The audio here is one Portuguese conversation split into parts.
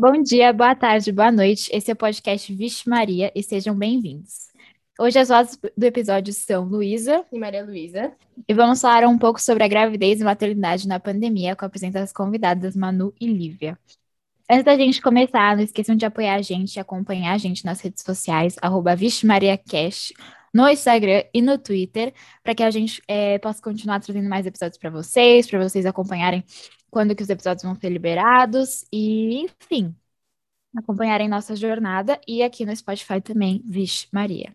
Bom dia, boa tarde, boa noite. Esse é o podcast Vixe Maria e sejam bem-vindos. Hoje as vozes do episódio são Luísa e Maria Luísa. E vamos falar um pouco sobre a gravidez e maternidade na pandemia com a presença das convidadas Manu e Lívia. Antes da gente começar, não esqueçam de apoiar a gente e acompanhar a gente nas redes sociais, arroba VixeMariaCast, no Instagram e no Twitter, para que a gente é, possa continuar trazendo mais episódios para vocês, para vocês acompanharem quando que os episódios vão ser liberados e, enfim, acompanharem nossa jornada e aqui no Spotify também, Vixe Maria.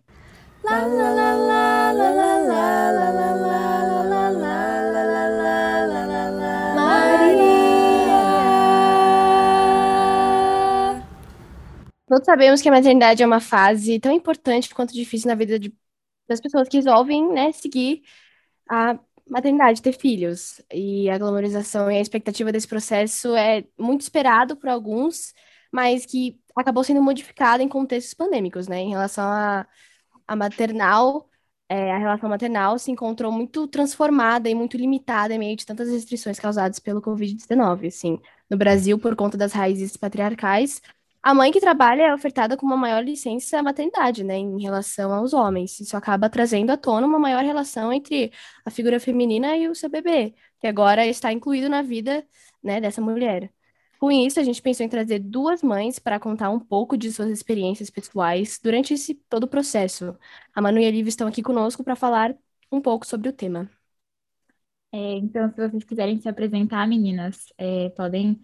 Todos sabemos que a maternidade é uma fase tão importante quanto difícil na vida de, das pessoas que resolvem, né, seguir a maternidade, ter filhos. E a glamorização e a expectativa desse processo é muito esperado por alguns, mas que acabou sendo modificado em contextos pandêmicos, né? Em relação a, a maternal, é, a relação maternal se encontrou muito transformada e muito limitada em meio de tantas restrições causadas pelo Covid-19, assim. No Brasil, por conta das raízes patriarcais, a mãe que trabalha é ofertada com uma maior licença maternidade, né, em relação aos homens. Isso acaba trazendo à tona uma maior relação entre a figura feminina e o seu bebê, que agora está incluído na vida, né, dessa mulher. Com isso, a gente pensou em trazer duas mães para contar um pouco de suas experiências pessoais durante esse todo o processo. A Manu e a Liv estão aqui conosco para falar um pouco sobre o tema. É, então, se vocês quiserem se apresentar, meninas, é, podem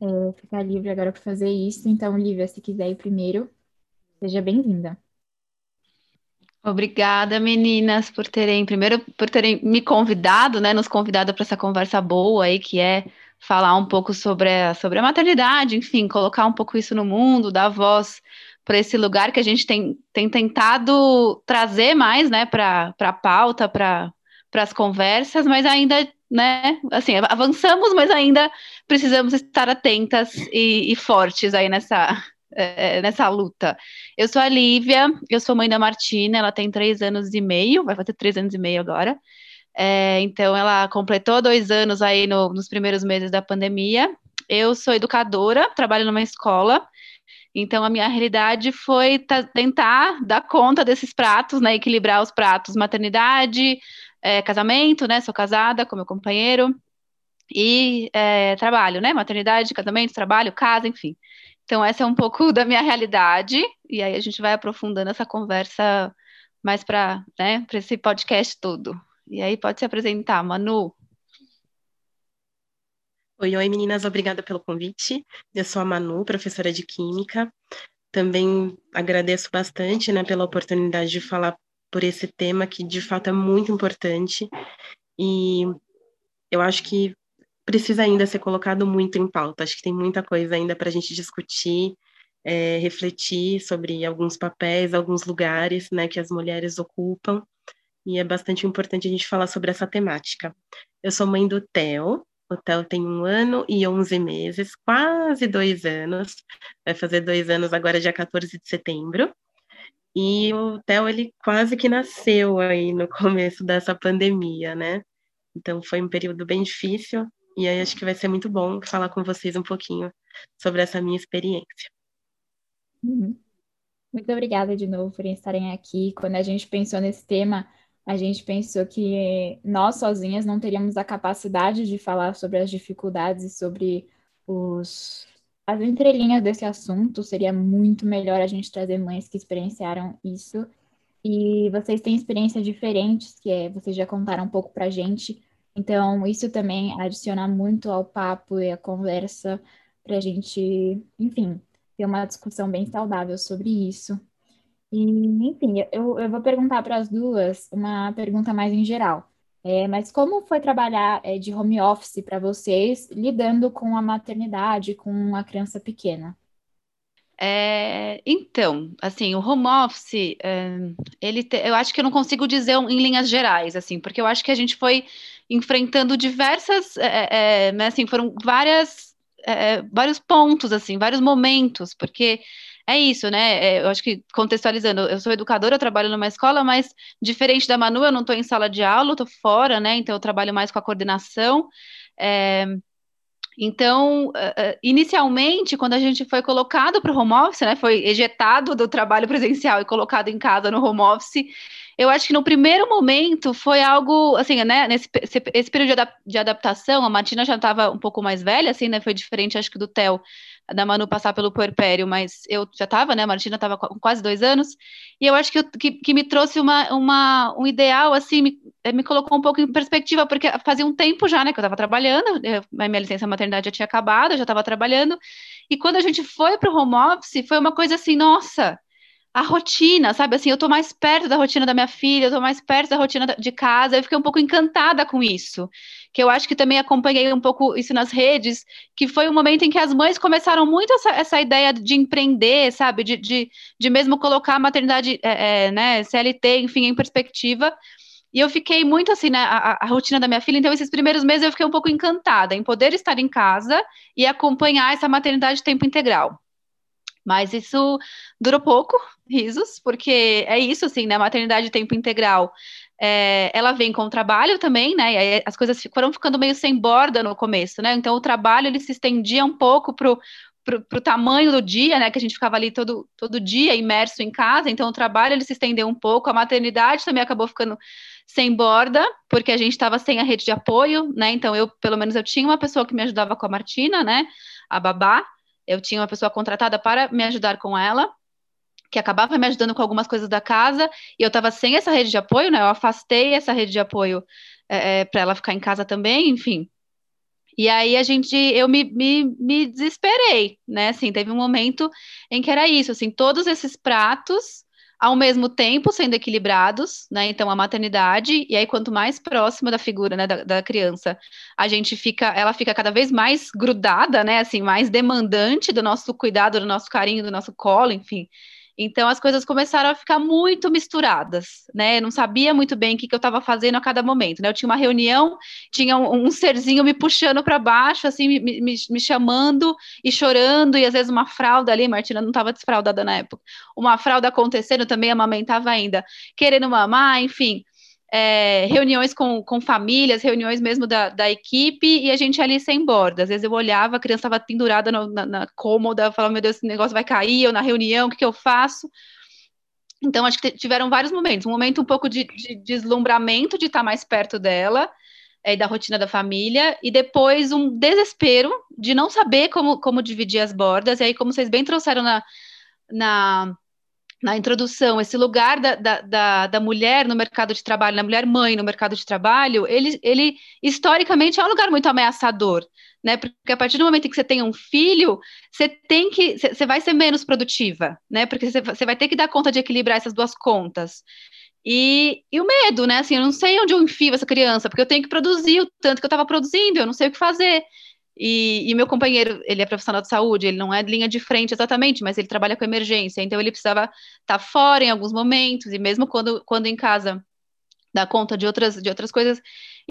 é, ficar livre agora para fazer isso. Então, Lívia, se quiser ir primeiro, seja bem-vinda. Obrigada, meninas, por terem, primeiro, por terem me convidado, né, nos convidado para essa conversa boa aí, que é falar um pouco sobre a, sobre a maternidade, enfim, colocar um pouco isso no mundo, dar voz para esse lugar que a gente tem, tem tentado trazer mais, né, para a pauta, para as conversas, mas ainda né? Assim, avançamos, mas ainda precisamos estar atentas e, e fortes aí nessa, é, nessa luta. Eu sou a Lívia, eu sou mãe da Martina, ela tem três anos e meio, vai fazer três anos e meio agora. É, então, ela completou dois anos aí no, nos primeiros meses da pandemia. Eu sou educadora, trabalho numa escola. Então, a minha realidade foi tentar dar conta desses pratos, né? Equilibrar os pratos maternidade, é, casamento, né? Sou casada com meu companheiro e é, trabalho, né? Maternidade, casamento, trabalho, casa, enfim. Então, essa é um pouco da minha realidade, e aí a gente vai aprofundando essa conversa mais para né, esse podcast todo. E aí pode se apresentar, Manu. Oi, oi meninas, obrigada pelo convite. Eu sou a Manu, professora de Química. Também agradeço bastante né, pela oportunidade de falar por esse tema que de fato é muito importante e eu acho que precisa ainda ser colocado muito em pauta. Acho que tem muita coisa ainda para a gente discutir, é, refletir sobre alguns papéis, alguns lugares né, que as mulheres ocupam, e é bastante importante a gente falar sobre essa temática. Eu sou mãe do Theo, o Theo tem um ano e onze meses, quase dois anos, vai fazer dois anos agora, dia 14 de setembro. E o Theo, ele quase que nasceu aí no começo dessa pandemia, né? Então foi um período bem difícil, e aí acho que vai ser muito bom falar com vocês um pouquinho sobre essa minha experiência. Uhum. Muito obrigada de novo por estarem aqui. Quando a gente pensou nesse tema, a gente pensou que nós sozinhas não teríamos a capacidade de falar sobre as dificuldades e sobre os as entrelinhas desse assunto, seria muito melhor a gente trazer mães que experienciaram isso. E vocês têm experiências diferentes, que é, vocês já contaram um pouco pra gente. Então, isso também adiciona muito ao papo e à conversa pra gente, enfim, ter uma discussão bem saudável sobre isso. E, enfim, eu, eu vou perguntar para as duas uma pergunta mais em geral. É, mas como foi trabalhar é, de home office para vocês, lidando com a maternidade, com a criança pequena? É, então, assim, o home office, é, ele te, eu acho que eu não consigo dizer em linhas gerais, assim, porque eu acho que a gente foi enfrentando diversas, é, é, né, assim, foram várias, vários pontos, assim, vários momentos, porque é isso, né? É, eu acho que contextualizando, eu sou educadora, eu trabalho numa escola, mas diferente da Manu, eu não estou em sala de aula, estou fora, né? Então eu trabalho mais com a coordenação. É, Então, uh, inicialmente, quando a gente foi colocado para o home office, né, foi ejetado do trabalho presencial e colocado em casa no home office, eu acho que no primeiro momento foi algo, assim, né, nesse esse período de, adap de adaptação, a Martina já estava um pouco mais velha, assim, né, foi diferente, acho que do Theo, da Manu passar pelo puerpério, mas eu já estava, né, a Martina estava com quase dois anos, e eu acho que, que, que, me trouxe uma, uma, um ideal, assim, me, eh, me colocou um pouco em perspectiva, porque fazia um tempo já, né, que eu estava trabalhando, a minha licença maternidade já tinha acabado, eu já estava trabalhando, e quando a gente foi para o home office, foi uma coisa assim, nossa, a rotina, sabe? Assim, eu tô mais perto da rotina da minha filha, eu tô mais perto da rotina de casa, eu fiquei um pouco encantada com isso. Que eu acho que também acompanhei um pouco isso nas redes, que foi um momento em que as mães começaram muito essa, essa ideia de empreender, sabe? De, de, de mesmo colocar a maternidade, é, é, né, CLT, enfim, em perspectiva. E eu fiquei muito assim, né, a, a, rotina da minha filha. Então, esses primeiros meses eu fiquei um pouco encantada em poder estar em casa e acompanhar essa maternidade de tempo integral. Mas isso durou pouco, risos, porque é isso, assim, né? Maternidade de tempo integral. É, ela vem com o trabalho também, né? E aí as coisas foram ficando meio sem borda no começo, né? Então o trabalho ele se estendia um pouco pro, pro, pro tamanho do dia, né? Que a gente ficava ali todo, todo dia imerso em casa, então o trabalho ele se estendeu um pouco, a maternidade também acabou ficando sem borda, porque a gente estava sem a rede de apoio, né? Então eu, pelo menos, eu tinha uma pessoa que me ajudava com a Martina, né? A babá, eu tinha uma pessoa contratada para me ajudar com ela, que acabava me ajudando com algumas coisas da casa, e eu estava sem essa rede de apoio, né? Eu afastei essa rede de apoio é, é para ela ficar em casa também, enfim. E aí a gente, eu me, me, me desesperei, né? Assim, teve um momento em que era isso, assim, todos esses pratos ao mesmo tempo sendo equilibrados, né? Então a maternidade, e aí quanto mais próxima da figura, né, da, da, criança, a gente fica, ela fica cada vez mais grudada, né? Assim, mais demandante do nosso cuidado, do nosso carinho, do nosso colo, enfim. Então as coisas começaram a ficar muito misturadas, né? Eu não sabia muito bem o que, que eu estava fazendo a cada momento, né? Eu tinha uma reunião, tinha um, um serzinho me puxando para baixo, assim, me, me, me, chamando e chorando, e às vezes uma fralda ali, Martina não estava desfraldada na época, uma fralda acontecendo, também amamentava ainda, querendo mamar, enfim é, reuniões com, com famílias, reuniões mesmo da, da equipe, e a gente ali sem borda. Às vezes eu olhava, a criança estava pendurada no, na, na cômoda, falava, meu Deus, esse negócio vai cair, eu na reunião, o que, que eu faço? Então, acho que tiveram vários momentos. Um momento um pouco de, de deslumbramento de estar mais perto dela, é, da rotina da família, e depois um desespero de não saber como, como dividir as bordas. E aí, como vocês bem trouxeram na, na na introdução, esse lugar da, da, da, da, mulher no mercado de trabalho, da mulher mãe no mercado de trabalho, ele, ele historicamente é um lugar muito ameaçador, né? Porque a partir do momento em que você tem um filho, você tem que, você vai ser menos produtiva, né? Porque você, você vai ter que dar conta de equilibrar essas duas contas. E, e o medo, né? Assim, eu não sei onde eu enfio essa criança, porque eu tenho que produzir o tanto que eu estava produzindo, eu não sei o que fazer. E, e, meu companheiro, ele é profissional de saúde, ele não é linha de frente exatamente, mas ele trabalha com emergência, então ele precisava estar tá fora em alguns momentos, e mesmo quando, quando em casa dar conta de outras, de outras coisas.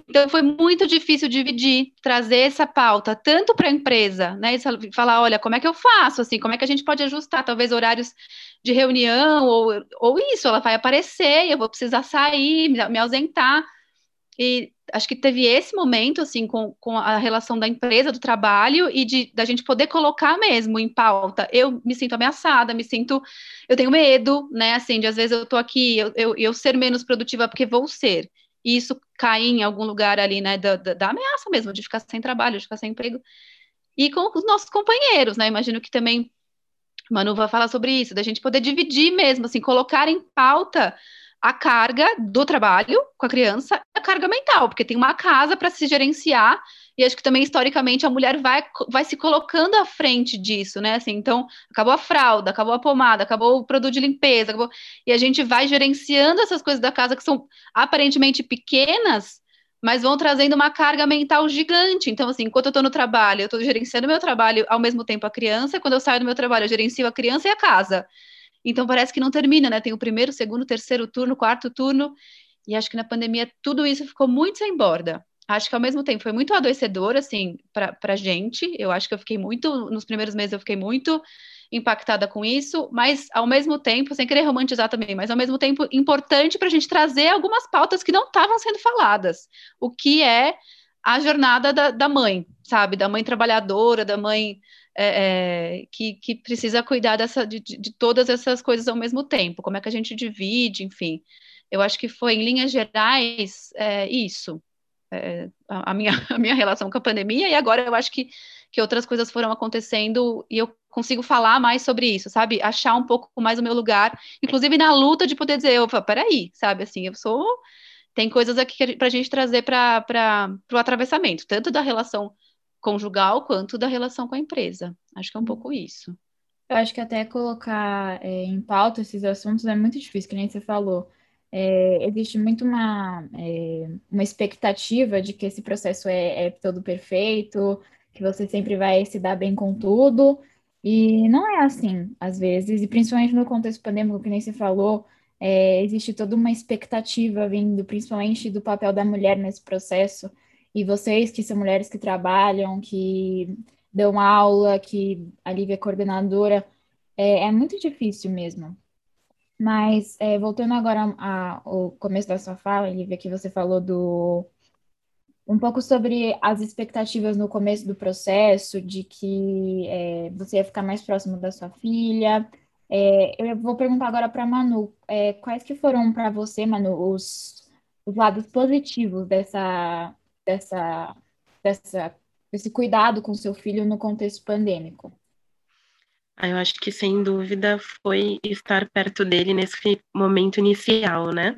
Então foi muito difícil dividir, trazer essa pauta, tanto para a empresa, né? Falar, olha, como é que eu faço, assim, como é que a gente pode ajustar, talvez horários de reunião, ou, ou isso, ela vai aparecer, eu vou precisar sair, me ausentar. E acho que teve esse momento, assim, com, com a relação da empresa, do trabalho e de da gente poder colocar mesmo em pauta. Eu me sinto ameaçada, me sinto, eu tenho medo, né, assim, de às vezes eu tô aqui, eu, eu, eu ser menos produtiva porque vou ser. E isso cair em algum lugar ali, né, da, da, da ameaça mesmo, de ficar sem trabalho, de ficar sem emprego. E com os nossos companheiros, né, imagino que também Manu vai falar sobre isso, da gente poder dividir mesmo, assim, colocar em pauta a carga do trabalho com a criança e a carga mental, porque tem uma casa para se gerenciar, e acho que também historicamente a mulher vai, vai se colocando à frente disso, né? Assim, então, acabou a fralda, acabou a pomada, acabou o produto de limpeza, acabou... e a gente vai gerenciando essas coisas da casa que são aparentemente pequenas, mas vão trazendo uma carga mental gigante. Então, assim, enquanto eu estou no trabalho, eu estou gerenciando meu trabalho ao mesmo tempo a criança, quando eu saio do meu trabalho, eu gerencio a criança e a casa. Então parece que não termina, né? Tem o primeiro, segundo, terceiro turno, quarto turno, e acho que na pandemia tudo isso ficou muito sem borda. Acho que ao mesmo tempo foi muito adoecedor, assim, para a gente. Eu acho que eu fiquei muito, nos primeiros meses eu fiquei muito impactada com isso, mas ao mesmo tempo, sem querer romantizar também, mas ao mesmo tempo importante para a gente trazer algumas pautas que não estavam sendo faladas. O que é a jornada da, da mãe, sabe? Da mãe trabalhadora, da mãe é, é, que, que precisa cuidar dessa, de, de todas essas coisas ao mesmo tempo. Como é que a gente divide, enfim. Eu acho que foi, em linhas gerais, é, isso. É, a, a, minha, a minha relação com a pandemia, e agora eu acho que, que outras coisas foram acontecendo e eu consigo falar mais sobre isso, sabe? Achar um pouco mais o meu lugar, inclusive na luta de poder dizer, opa, peraí, sabe? Assim, eu sou tem coisas aqui para a gente trazer para o atravessamento, tanto da relação conjugal quanto da relação com a empresa. Acho que é um pouco isso. Eu acho que até colocar é, em pauta esses assuntos é muito difícil, que nem você falou. É, existe muito uma, é, uma expectativa de que esse processo é, é todo perfeito, que você sempre vai se dar bem com tudo, e não é assim, às vezes, e principalmente no contexto pandêmico, que nem você falou, é, existe toda uma expectativa vindo, principalmente do papel da mulher nesse processo. E vocês, que são mulheres que trabalham, que dão aula, que a Lívia é coordenadora, é, é muito difícil mesmo. Mas, é, voltando agora ao começo da sua fala, Lívia, que você falou do um pouco sobre as expectativas no começo do processo, de que é, você ia ficar mais próximo da sua filha, é, eu vou perguntar agora para Manu, é, quais que foram para você, Manu, os, os lados positivos dessa, dessa, dessa, desse cuidado com seu filho no contexto pandêmico? Ah, eu acho que sem dúvida foi estar perto dele nesse momento inicial, né?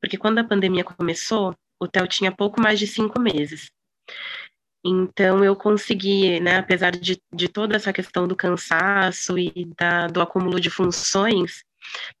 Porque quando a pandemia começou, o Theo tinha pouco mais de cinco meses. Então, eu consegui, né, apesar de, de toda essa questão do cansaço e da, do acúmulo de funções,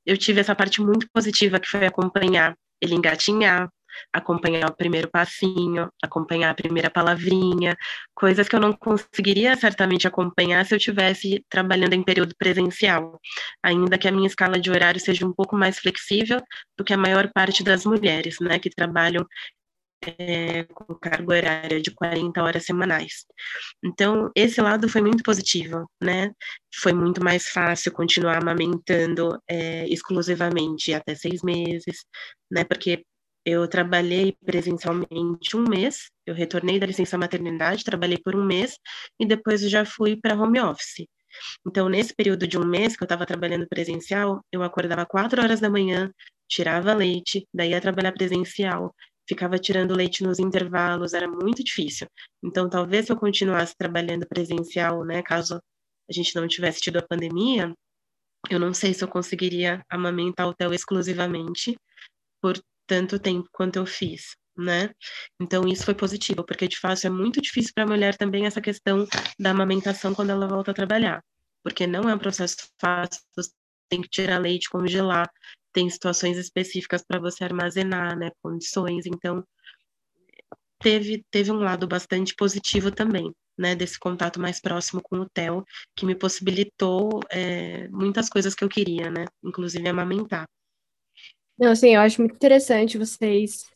eu tive essa parte muito positiva que foi acompanhar ele engatinhar, acompanhar o primeiro passinho, acompanhar a primeira palavrinha, coisas que eu não conseguiria certamente acompanhar se eu tivesse trabalhando em período presencial, ainda que a minha escala de horário seja um pouco mais flexível do que a maior parte das mulheres, né, que trabalham é, com carga horária de 40 horas semanais. Então, esse lado foi muito positivo, né? Foi muito mais fácil continuar amamentando é, exclusivamente até seis meses, né? Porque eu trabalhei presencialmente um mês, eu retornei da licença maternidade, trabalhei por um mês e depois já fui para home office. Então, nesse período de um mês que eu estava trabalhando presencial, eu acordava quatro horas da manhã, tirava leite, daí ia trabalhar presencial, ficava tirando leite nos intervalos, era muito difícil. Então, talvez se eu continuasse trabalhando presencial, né, caso a gente não tivesse tido a pandemia, eu não sei se eu conseguiria amamentar o Theo exclusivamente por tanto tempo quanto eu fiz, né? Então isso foi positivo, porque de fato é muito difícil para a mulher também essa questão da amamentação quando ela volta a trabalhar, porque não é um processo fácil, tem que tirar leite, congelar, tem situações específicas para você armazenar, né, condições, então teve, teve um lado bastante positivo também, né, desse contato mais próximo com o Theo, que me possibilitou é, muitas coisas que eu queria, né, inclusive amamentar. Não, assim, eu acho muito interessante vocês,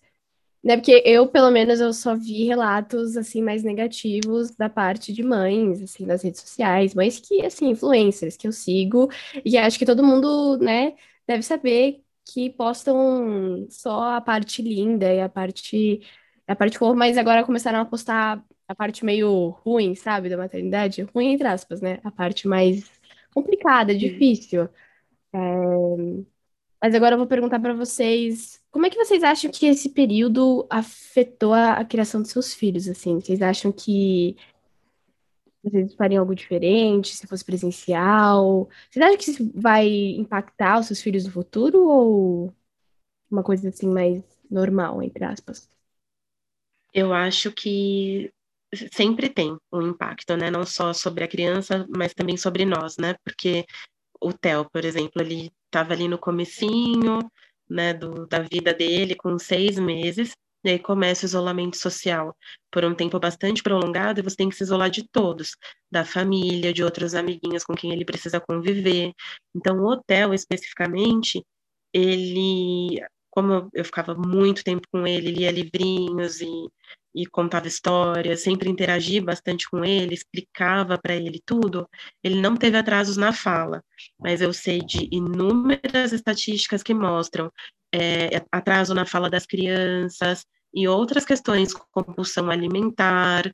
né, porque eu, pelo menos, eu só vi relatos, assim, mais negativos da parte de mães, assim, nas redes sociais, mães que, assim, influencers que eu sigo, e acho que todo mundo, né, deve saber que postam só a parte linda e a parte a parte boa, mas agora começaram a postar a parte meio ruim, sabe, da maternidade, ruim entre aspas, né? A parte mais complicada, difícil. É... Mas agora eu vou perguntar para vocês, como é que vocês acham que esse período afetou a, a criação dos seus filhos, assim? Vocês acham que vocês fariam algo diferente, se fosse presencial? Vocês acham que isso vai impactar os seus filhos no futuro ou uma coisa assim mais normal, entre aspas? Eu acho que sempre tem um impacto, né? Não só sobre a criança, mas também sobre nós, né? Porque o Theo, por exemplo, ele estava ali no comecinho, né, do, da vida dele, com seis meses, e aí começa o isolamento social por um tempo bastante prolongado e você tem que se isolar de todos, da família, de outros amiguinhos com quem ele precisa conviver. Então, o hotel especificamente, ele, como eu ficava muito tempo com ele, lia livrinhos e, e contava histórias, sempre interagi bastante com ele, explicava para ele tudo, ele não teve atrasos na fala, mas eu sei de inúmeras estatísticas que mostram é, atraso na fala das crianças, E outras questões, compulsão alimentar,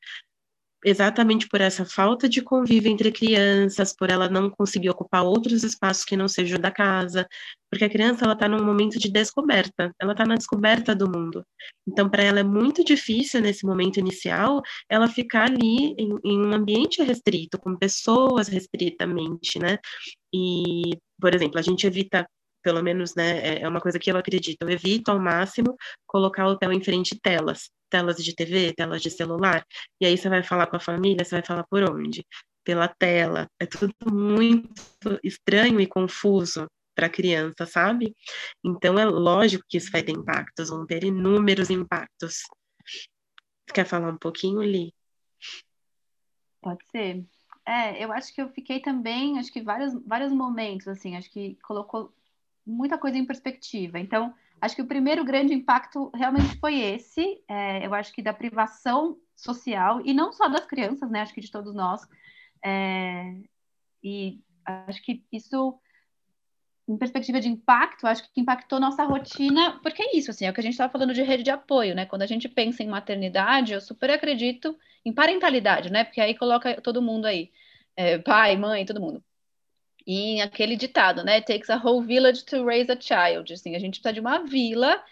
exatamente por essa falta de convívio entre crianças, por ela não conseguir ocupar outros espaços que não sejam da casa, porque a criança ela está num momento de descoberta, ela está na descoberta do mundo. Então, para ela é muito difícil nesse momento inicial ela ficar ali em, em um ambiente restrito, com pessoas restritamente, né? E, por exemplo, a gente evita pelo menos, né, é, é uma coisa que eu acredito. Eu evito ao máximo colocar o hotel em frente telas, telas de TV, telas de celular. E aí você vai falar com a família, você vai falar por onde? Pela tela. É tudo muito estranho e confuso para a criança, sabe? Então é lógico que isso vai ter impactos, vão ter inúmeros impactos. Quer falar um pouquinho, Li? Pode ser. É, eu acho que eu fiquei também, acho que vários, vários momentos, assim, acho que colocou muita coisa em perspectiva. Então, acho que o primeiro grande impacto realmente foi esse. É, eu acho que da privação social, e não só das crianças, né? Acho que de todos nós. É, e acho que isso, em perspectiva de impacto, acho que impactou nossa rotina, porque é isso, assim, é o que a gente estava falando de rede de apoio, né? Quando a gente pensa em maternidade, eu super acredito em parentalidade, né? Porque aí coloca todo mundo aí. É, pai, mãe, todo mundo em aquele ditado, né? It takes a whole village to raise a child. Assim, a gente precisa de uma vila,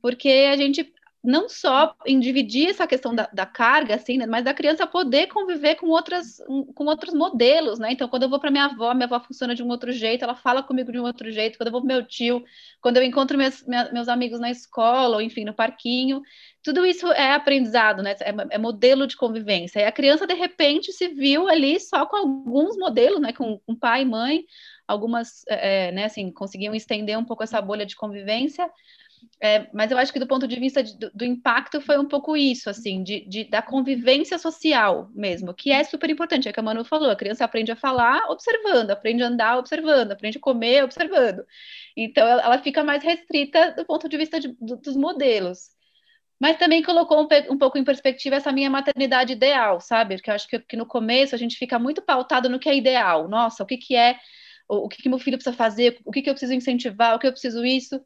porque a gente não só em dividir essa questão da, da carga, assim, né, mas da criança poder conviver com outras, com outros modelos, né? Então, quando eu vou para minha avó, minha avó funciona de um outro jeito, ela fala comigo de um outro jeito. Quando eu vou para meu tio, quando eu encontro meus, meus amigos na escola, ou enfim, no parquinho, tudo isso é aprendizado, né? É, é modelo de convivência. E a criança, de repente, se viu ali só com alguns modelos, né? Com, com pai e mãe, algumas, é, é né, assim, conseguiam estender um pouco essa bolha de convivência, é, mas eu acho que do ponto de vista de, do, do, impacto foi um pouco isso, assim, de, de, da convivência social mesmo, que é super importante, é que a Manu falou, a criança aprende a falar observando, aprende a andar observando, aprende a comer observando. Então, ela, ela fica mais restrita do ponto de vista de, do, dos modelos. Mas também colocou um, um, pouco em perspectiva essa minha maternidade ideal, sabe? Porque eu acho que, que, no começo a gente fica muito pautado no que é ideal. Nossa, o que, que é, o, o que, que meu filho precisa fazer, o que, que eu preciso incentivar, o que eu preciso isso.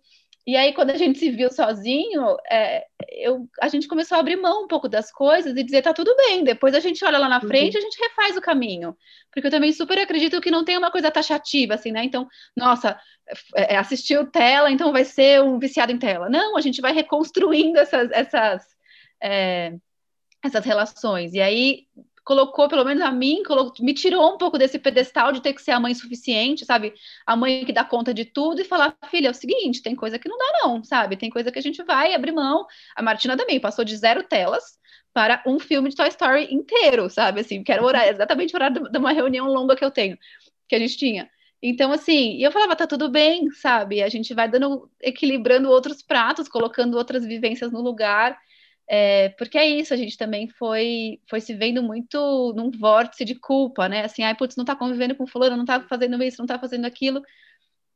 E aí, quando a gente se viu sozinho, é, eu, a gente começou a abrir mão um pouco das coisas e dizer, tá tudo bem, depois a gente olha lá na frente e a gente refaz o caminho. Porque eu também super acredito que não tem uma coisa taxativa, assim, né? Então, nossa, é, é, assistiu tela, então vai ser um viciado em tela. Não, a gente vai reconstruindo essas, essas, é, essas relações. E aí, colocou, pelo menos a mim, colocou, me tirou um pouco desse pedestal de ter que ser a mãe suficiente, sabe? A mãe que dá conta de tudo e falar, filha, é o seguinte, tem coisa que não dá não, sabe? Tem coisa que a gente vai abrir mão. A Martina também passou de zero telas para um filme de Toy Story inteiro, sabe? Assim, que era o horário, exatamente o horário de uma reunião longa que eu tenho, que a gente tinha. Então, assim, e eu falava, tá tudo bem, sabe? A gente vai dando, equilibrando outros pratos, colocando outras vivências no lugar. É, porque é isso, a gente também foi, foi se vendo muito num vórtice de culpa, né? Assim, ai, putz, não tá convivendo com fulano, não tá fazendo isso, não tá fazendo aquilo.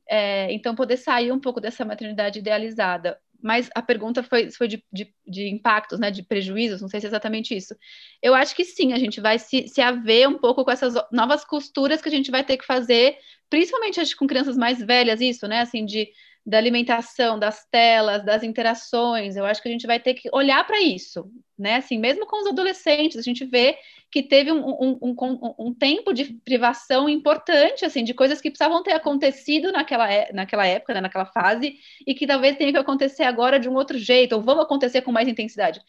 É, então, poder sair um pouco dessa maternidade idealizada. Mas a pergunta foi, foi de, de, de, impactos, né? De prejuízos, não sei se é exatamente isso. Eu acho que sim, a gente vai se, se haver um pouco com essas novas costuras que a gente vai ter que fazer, principalmente acho, com crianças mais velhas, isso, né? Assim, de da alimentação, das telas, das interações. Eu acho que a gente vai ter que olhar para isso, né? Assim, mesmo com os adolescentes, a gente vê que teve um, um, um, um, tempo de privação importante, assim, de coisas que precisavam ter acontecido naquela, é, naquela época, né, naquela fase, e que talvez tenha que acontecer agora de um outro jeito, ou vão acontecer com mais intensidade.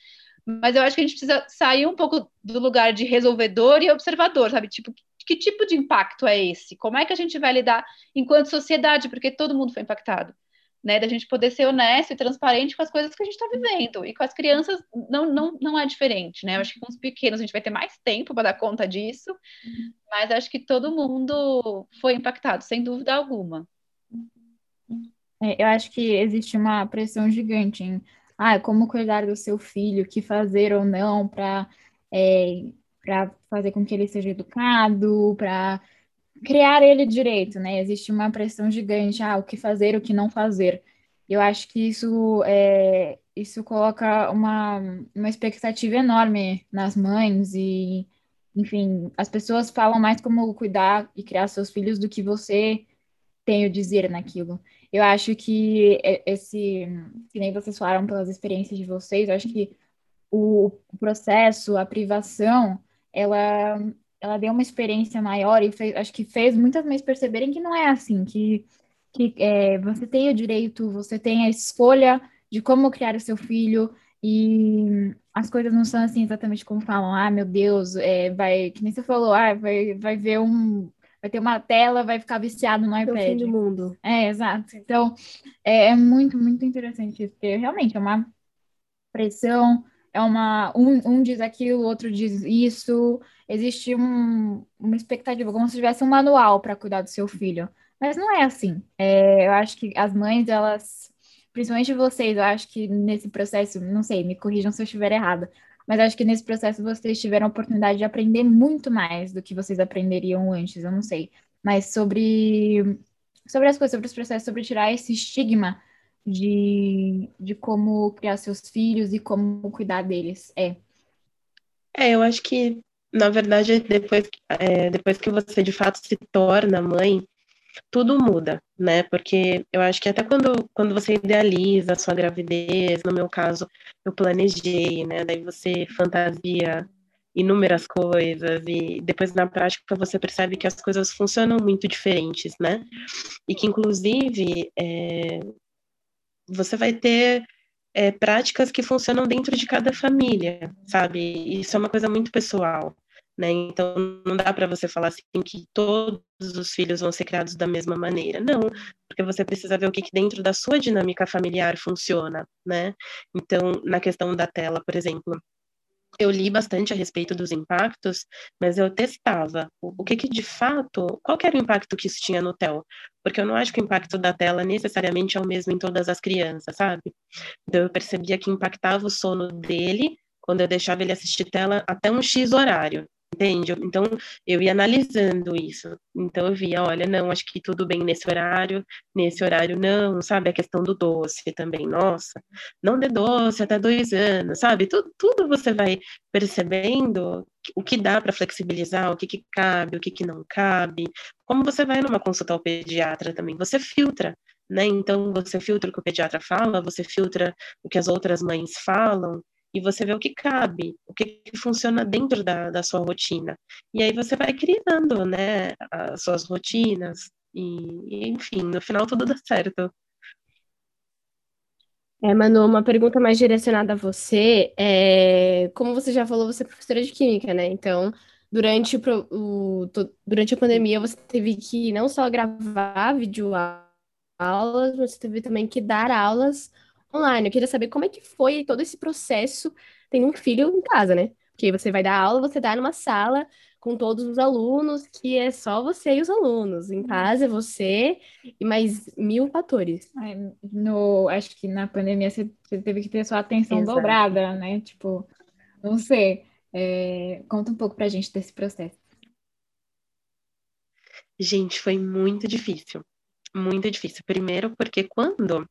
Mas eu acho que a gente precisa sair um pouco do lugar de resolvedor e observador, sabe? Tipo, que tipo de impacto é esse? Como é que a gente vai lidar enquanto sociedade? Porque todo mundo foi impactado né? Da gente poder ser honesto e transparente com as coisas que a gente está vivendo. E com as crianças não, não, não é diferente, né? Eu acho que com os pequenos a gente vai ter mais tempo para dar conta disso, mas acho que todo mundo foi impactado, sem dúvida alguma. É, eu acho que existe uma pressão gigante em ah, como cuidar do seu filho, o que fazer ou não para é, fazer com que ele seja educado, para criar ele direito, né? Existe uma pressão gigante, ah, o que fazer, o que não fazer. Eu acho que isso é, isso coloca uma, uma expectativa enorme nas mães e, enfim, as pessoas falam mais como cuidar e criar seus filhos do que você tem o dizer naquilo. Eu acho que esse, que nem vocês falaram pelas experiências de vocês, eu acho que o processo, a privação, ela, ela deu uma experiência maior e fez, acho que fez muitas mães perceberem que não é assim, que, que é, você tem o direito, você tem a escolha de como criar o seu filho e as coisas não são assim exatamente como falam, ah, meu Deus, é, vai, que nem você falou, ah, vai, vai ver um, vai ter uma tela, vai ficar viciado no iPad. É o fim do mundo. É, exato. Então, é, é muito, muito interessante isso, porque realmente é uma pressão, é uma um, um diz aquilo, o outro diz isso. Existe um, uma expectativa, como se tivesse um manual para cuidar do seu filho. Mas não é assim. É, eu acho que as mães, elas, principalmente vocês, eu acho que nesse processo, não sei, me corrijam se eu estiver errada, mas acho que nesse processo vocês tiveram a oportunidade de aprender muito mais do que vocês aprenderiam antes, eu não sei. Mas sobre, sobre as coisas, sobre os processos, sobre tirar esse estigma de, de como criar seus filhos e como cuidar deles. É. É, eu acho que, na verdade, depois, é, depois que você de fato se torna mãe, tudo muda, né? Porque eu acho que até quando, quando você idealiza a sua gravidez, no meu caso, eu planejei, né? Daí você fantasia inúmeras coisas e depois na prática você percebe que as coisas funcionam muito diferentes, né? E que inclusive é, você vai ter é, práticas que funcionam dentro de cada família, sabe? Isso é uma coisa muito pessoal, né? Então não dá para você falar assim que todos os filhos vão ser criados da mesma maneira, não, porque você precisa ver o que, que dentro da sua dinâmica familiar funciona, né? Então na questão da tela, por exemplo, eu li bastante a respeito dos impactos, mas eu testava o que, que de fato, qual era o impacto que isso tinha no TEL, porque eu não acho que o impacto da tela necessariamente é o mesmo em todas as crianças, sabe? Então eu percebia que impactava o sono dele quando eu deixava ele assistir tela até um X horário. Entende? Então, eu ia analisando isso. Então, eu via, olha, não, acho que tudo bem nesse horário, nesse horário não, sabe? A questão do doce também, nossa, não dê doce até dois anos, sabe? Tudo, tudo você vai percebendo o que dá para flexibilizar, o que, que cabe, o que, que não cabe. Como você vai numa consulta ao pediatra também, você filtra. Né? Então, você filtra o que o pediatra fala, você filtra o que as outras mães falam, e você vê o que cabe, o que, funciona dentro da, da sua rotina. E aí você vai criando, né, as suas rotinas, e, enfim, no final tudo dá certo. É, Manu, uma pergunta mais direcionada a você. É, como você já falou, você é professora de química, né? Então, durante, o, o, durante a pandemia, você teve que não só gravar videoaulas, mas você teve também que dar aulas online. Eu queria saber como é que foi todo esse processo tendo um filho em casa, né? Porque você vai dar aula, você dá numa sala com todos os alunos, que é só você e os alunos. Em casa é você e mais mil fatores. No, acho que na pandemia você, você teve que ter sua atenção Exato. dobrada, né? Tipo, não sei. É, conta um pouco pra gente desse processo. Gente, foi muito difícil. Muito difícil. Primeiro, porque quando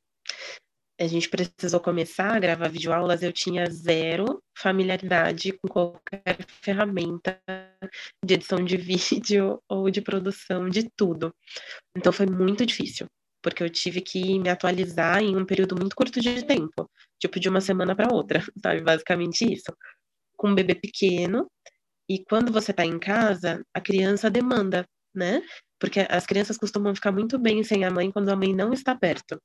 a gente precisou começar a gravar videoaulas, eu tinha zero familiaridade com qualquer ferramenta de edição de vídeo ou de produção de tudo. Então foi muito difícil, porque eu tive que me atualizar em um período muito curto de tempo, tipo de uma semana para outra, sabe? Basicamente isso. Com um bebê pequeno, e quando você está em casa, a criança demanda, né? porque as crianças costumam ficar muito bem sem a mãe quando a mãe não está perto.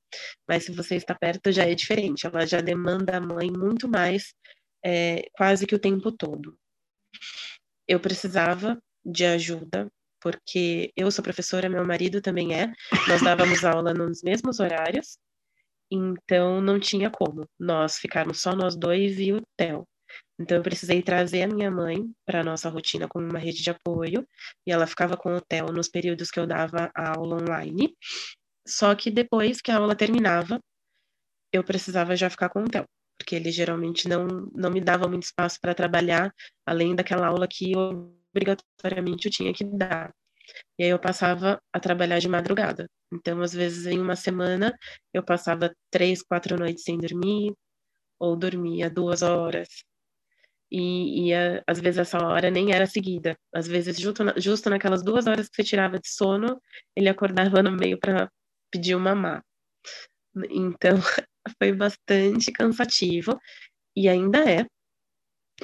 Mas se você está perto, já é diferente, ela já demanda a mãe muito mais, é, quase que o tempo todo. Eu precisava de ajuda, porque eu sou professora, meu marido também é, nós dávamos aula nos mesmos horários, então não tinha como nós ficarmos só nós dois e o Theo. Então, eu precisei trazer a minha mãe para nossa rotina como uma rede de apoio, e ela ficava com o Theo nos períodos que eu dava a aula online. Só que depois que a aula terminava, eu precisava já ficar com o Theo, porque ele geralmente não, não me dava muito espaço para trabalhar, além daquela aula que obrigatoriamente eu tinha que dar. E aí eu passava a trabalhar de madrugada. Então, às vezes, em uma semana, eu passava três, quatro noites sem dormir, ou dormia duas horas, e, e a, às vezes essa hora nem era seguida. Às vezes, justo, na, justo naquelas duas horas que você tirava de sono, ele acordava no meio para pedir uma mamá. Então, foi bastante cansativo e ainda é,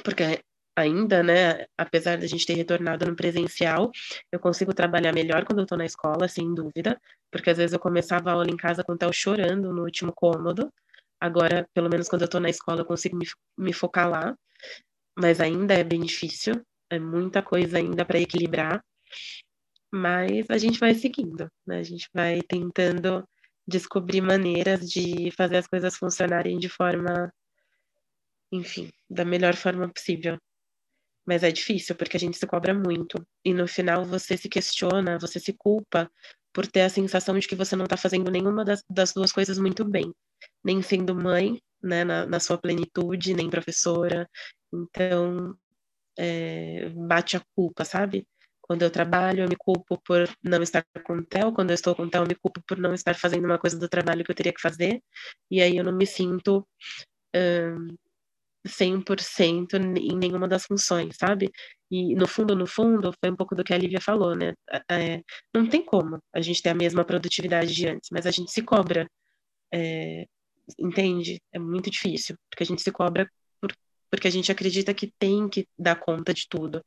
porque ainda, né, apesar da gente ter retornado no presencial, eu consigo trabalhar melhor quando eu estou na escola, sem dúvida, porque às vezes eu começava a aula em casa quando estava chorando no último cômodo. Agora, pelo menos quando eu estou na escola, eu consigo me, me focar lá, mas ainda é bem difícil, é muita coisa ainda para equilibrar, mas a gente vai seguindo, né? A gente vai tentando descobrir maneiras de fazer as coisas funcionarem de forma, enfim, da melhor forma possível. Mas é difícil, porque a gente se cobra muito. E no final você se questiona, você se culpa por ter a sensação de que você não está fazendo nenhuma das, das, duas coisas muito bem. Nem sendo mãe, né, na, na sua plenitude, nem professora. Então, é, bate a culpa, sabe? Quando eu trabalho, eu me culpo por não estar com o Theo. Quando eu estou com o Theo, eu me culpo por não estar fazendo uma coisa do trabalho que eu teria que fazer. E aí eu não me sinto um, 100% em nenhuma das funções, sabe? E no fundo, no fundo, foi um pouco do que a Lívia falou, né? É, não tem como a gente ter a mesma produtividade de antes, mas a gente se cobra. É, entende? É muito difícil, porque a gente se cobra por, porque a gente acredita que tem que dar conta de tudo.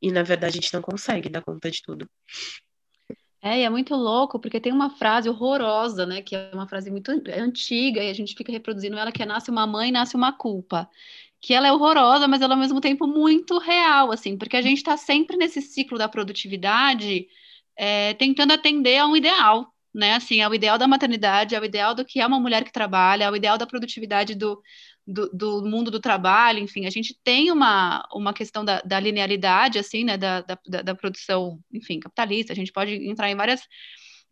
E na verdade a gente não consegue dar conta de tudo. É, e é muito louco, porque tem uma frase horrorosa, né? Que é uma frase muito antiga, e a gente fica reproduzindo ela, que é nasce uma mãe, nasce uma culpa. Que ela é horrorosa, mas ela ao mesmo tempo muito real, assim, porque a gente está sempre nesse ciclo da produtividade, é, tentando atender a um ideal, né? Assim, ao ideal da maternidade, ao ideal do que é uma mulher que trabalha, ao ideal da produtividade do, do, do, mundo do trabalho, enfim, a gente tem uma, uma questão da, da linearidade, assim, né, da, da, da, produção, enfim, capitalista, a gente pode entrar em várias,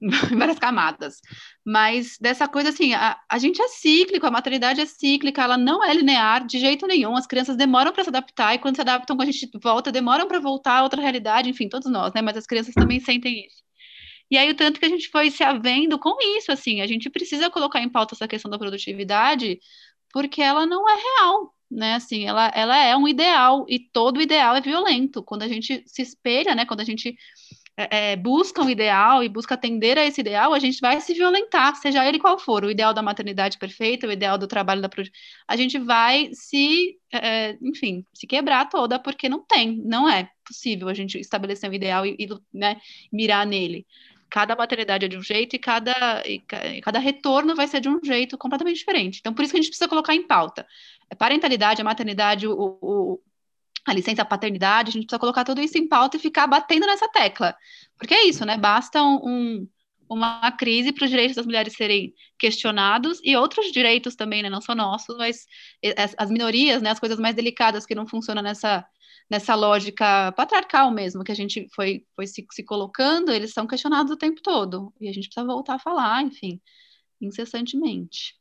várias camadas, mas dessa coisa, assim, a, a gente é cíclico, a maternidade é cíclica, ela não é linear de jeito nenhum, as crianças demoram para se adaptar, e quando se adaptam, quando a gente volta, demoram para voltar a outra realidade, enfim, todos nós, né, mas as crianças também sentem isso. E aí, o tanto que a gente foi se havendo com isso, assim, a gente precisa colocar em pauta essa questão da produtividade, porque ela não é real, né? Assim, ela, ela é um ideal e todo ideal é violento. Quando a gente se espelha, né? Quando a gente é, é, busca um ideal e busca atender a esse ideal, a gente vai se violentar, seja ele qual for, o ideal da maternidade perfeita, o ideal do trabalho da a gente vai se, é, enfim, se quebrar toda porque não tem, não é possível a gente estabelecer um ideal e, e né, mirar nele cada maternidade é de um jeito e cada, e cada retorno vai ser de um jeito completamente diferente. Então, por isso que a gente precisa colocar em pauta. A parentalidade, a maternidade, o, o, a licença a paternidade, a gente precisa colocar tudo isso em pauta e ficar batendo nessa tecla. Porque é isso, né? Basta um uma crise para os direitos das mulheres serem questionados e outros direitos também, né? Não só nossos, mas as minorias, né? As coisas mais delicadas que não funcionam nessa nessa lógica patriarcal mesmo, que a gente foi, foi se, se colocando, eles são questionados o tempo todo. E a gente precisa voltar a falar, enfim, incessantemente.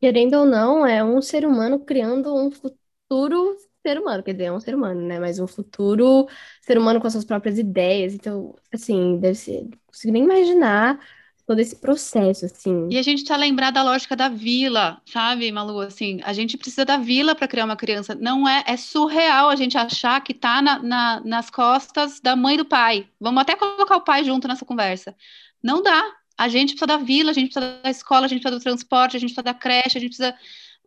Querendo ou não, é um ser humano criando um futuro ser humano, quer dizer, é um ser humano, né? Mas um futuro ser humano com as suas próprias ideias. Então, assim, deve ser. Não consigo nem imaginar todo esse processo, assim. E a gente tá lembrado da lógica da vila, sabe, Malu? Assim, a gente precisa da vila para criar uma criança. Não é, é surreal a gente achar que tá na, na, nas costas da mãe do pai. Vamos até colocar o pai junto nessa conversa. Não dá. A gente precisa da vila, a gente precisa da escola, a gente precisa do transporte, a gente precisa da creche, a gente precisa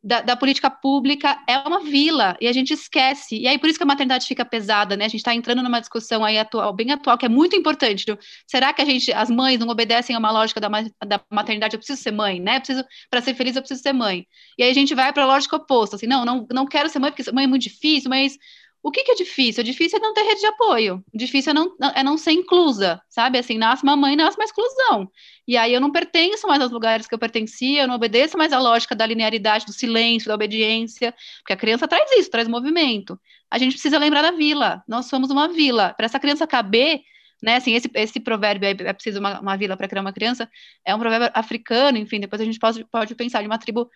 da, da, política pública é uma vila e a gente esquece. E aí por isso que a maternidade fica pesada, né? A gente está entrando numa discussão aí atual, bem atual, que é muito importante. Será que a gente, as mães não obedecem a uma lógica da, da maternidade? Eu preciso ser mãe, né? Para ser feliz eu preciso ser mãe. E aí a gente vai para a lógica oposta, assim, não, não, não quero ser mãe porque mãe é muito difícil, mas o que, que é difícil? O difícil é não ter rede de apoio. O difícil é não, é não ser inclusa, sabe? Assim, nasce uma mãe, nasce uma exclusão. E aí eu não pertenço mais aos lugares que eu pertencia, eu não obedeço mais à lógica da linearidade, do silêncio, da obediência, porque a criança traz isso, traz movimento. A gente precisa lembrar da vila. Nós somos uma vila. Para essa criança caber, né? Assim, esse, esse provérbio é preciso uma, uma vila para criar uma criança, é um provérbio africano, enfim, depois a gente pode, pode pensar de uma tribo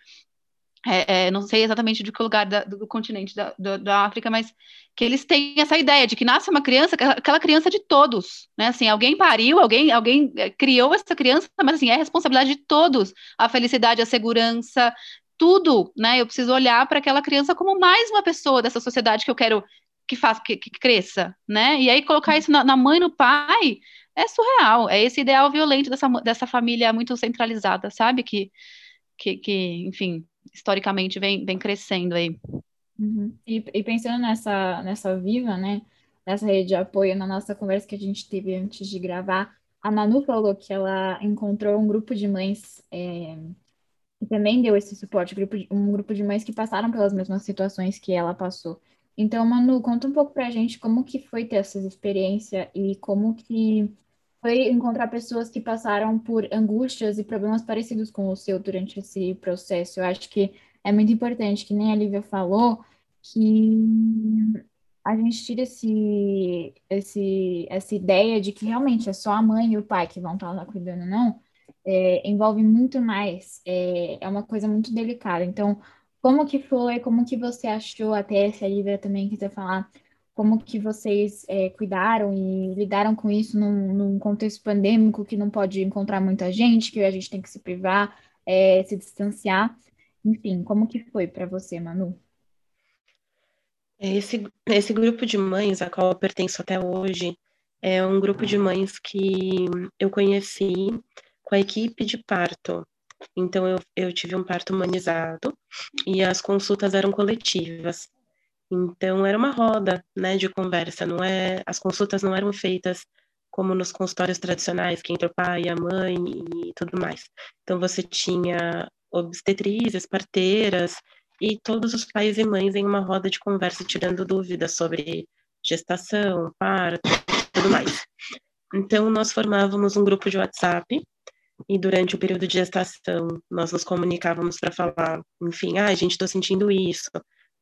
é, é, não sei exatamente de que lugar da, do, continente da, da África, mas que eles têm essa ideia de que nasce uma criança, aquela criança de todos, né? Assim, alguém pariu, alguém, alguém é, criou essa criança, mas assim, é responsabilidade de todos. A felicidade, a segurança, tudo, né? Eu preciso olhar para aquela criança como mais uma pessoa dessa sociedade que eu quero que faça que, que cresça, né? E aí colocar isso na, na mãe no pai é surreal. É esse ideal violento dessa, dessa família muito centralizada, sabe? Que, que, que enfim, historicamente vem, vem crescendo aí. Uhum. E, e, pensando nessa, nessa Viva, né? Nessa rede de apoio, na nossa conversa que a gente teve antes de gravar, a Manu falou que ela encontrou um grupo de mães é, que também deu esse suporte, um grupo de mães que passaram pelas mesmas situações que ela passou. Então, Manu, conta um pouco pra gente como que foi ter essa experiência e como que foi encontrar pessoas que passaram por angústias e problemas parecidos com o seu durante esse processo. Eu acho que é muito importante, que nem a Lívia falou, que a gente tira esse, esse, essa ideia de que realmente é só a mãe e o pai que vão estar lá cuidando, não. É, envolve muito mais, é, é uma coisa muito delicada. Então, como que foi, como que você achou, até se a Lívia também quiser falar, como que vocês é, cuidaram e lidaram com isso num, num, contexto pandêmico que não pode encontrar muita gente, que a gente tem que se privar, é, se distanciar. Enfim, como que foi para você, Manu? Esse, esse grupo de mães a qual eu pertenço até hoje é um grupo de mães que eu conheci com a equipe de parto. Então, eu, eu tive um parto humanizado e as consultas eram coletivas. Então, era uma roda né, de conversa, não é, as consultas não eram feitas como nos consultórios tradicionais, que entra o pai, a mãe e tudo mais. Então, você tinha obstetrizes, parteiras, e todos os pais e mães em uma roda de conversa tirando dúvidas sobre gestação, parto, tudo mais. Então, nós formávamos um grupo de WhatsApp e durante o período de gestação nós nos comunicávamos para falar, enfim, ah, gente, estou sentindo isso,